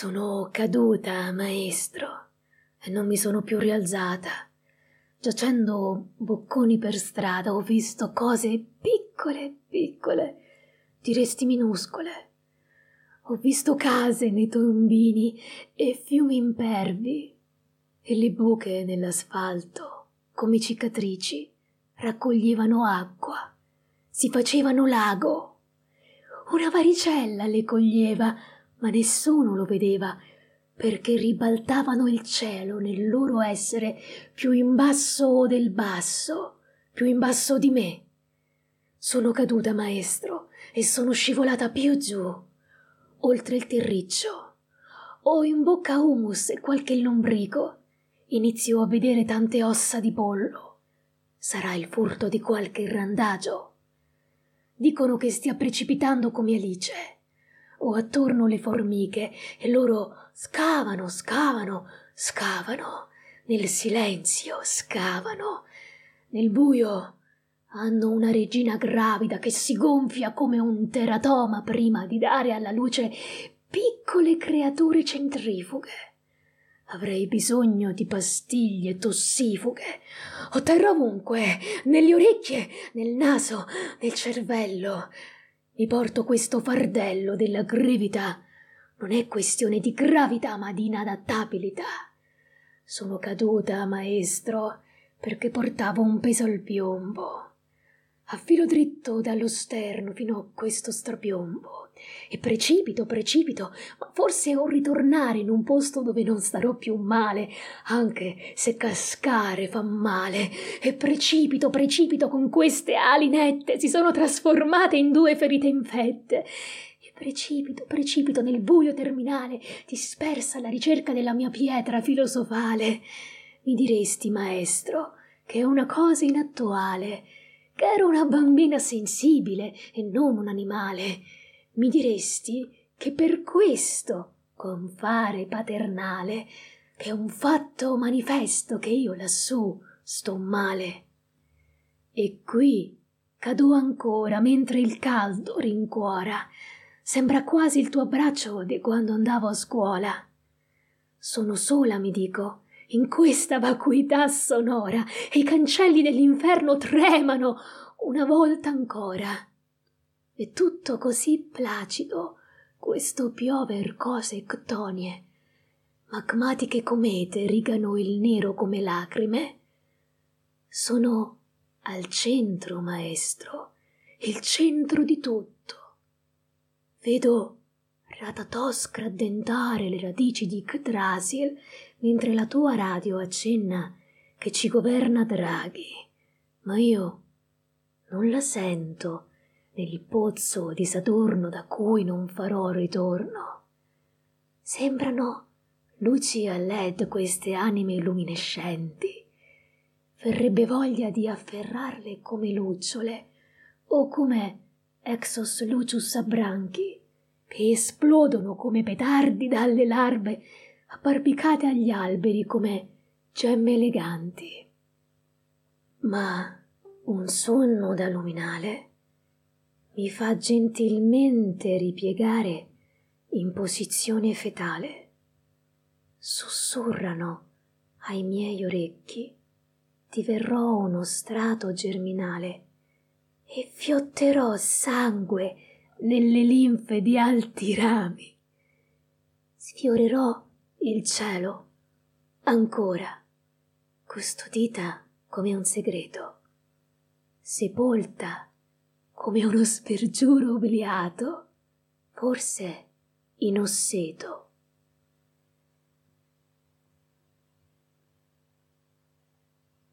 Sono caduta, maestro, e non mi sono più rialzata. Giacendo bocconi per strada ho visto cose piccole, piccole, diresti minuscole. Ho visto case nei tombini e fiumi impervi e le buche nell'asfalto, come cicatrici, raccoglievano acqua, si facevano lago. Una varicella le coglieva, ma nessuno lo vedeva, perché ribaltavano il cielo nel loro essere più in basso del basso, più in basso di me. Sono caduta, maestro, e sono scivolata più giù, oltre il terriccio. Ho in bocca humus e qualche lombrico. Inizio a vedere tante ossa di pollo. Sarà il furto di qualche randagio. Dicono che stia precipitando come Alice. Ho attorno le formiche e loro scavano, scavano, scavano. Nel silenzio scavano. Nel buio hanno una regina gravida che si gonfia come un teratoma prima di dare alla luce piccole creature centrifughe. Avrei bisogno di pastiglie tossifughe. Ho terra ovunque, nelle orecchie, nel naso, nel cervello. Mi porto questo fardello della gravità. Non è questione di gravità, ma di inadattabilità. Sono caduta, maestro, perché portavo un peso al piombo. Affilo dritto dallo sterno fino a questo strapiombo e precipito, precipito, ma forse un ritornare in un posto dove non starò più male, anche se cascare fa male. E precipito, precipito con queste ali nette, si sono trasformate in due ferite infette. E precipito, precipito nel buio terminale, dispersa alla ricerca della mia pietra filosofale. Mi diresti, maestro, che è una cosa inattuale, che ero una bambina sensibile e non un animale mi diresti che per questo, con fare paternale, è un fatto manifesto che io lassù sto male. E qui cado ancora mentre il caldo rincuora. Sembra quasi il tuo abbraccio di quando andavo a scuola. Sono sola, mi dico, in questa vacuità sonora, e i cancelli dell'inferno tremano una volta ancora. È tutto così placido, questo piover cose ctonie. Magmatiche comete rigano il nero come lacrime. Sono al centro, maestro, il centro di tutto. Vedo Ratatos craddentare le radici di Kdrasil mentre la tua radio accenna che ci governa Draghi, ma io non la sento nel pozzo di Saturno da cui non farò ritorno. Sembrano luci a led queste anime luminescenti. Verrebbe voglia di afferrarle come lucciole o come exos lucius a branchi che esplodono come petardi dalle larve abbarbicate agli alberi come gemme eleganti. Ma un sonno da luminale mi fa gentilmente ripiegare in posizione fetale. Sussurrano ai miei orecchi, diverrò uno strato germinale e fiotterò sangue nelle linfe di alti rami. Sfiorerò il cielo ancora, custodita come un segreto, sepolta come uno spergiuro obliato, forse in osseto.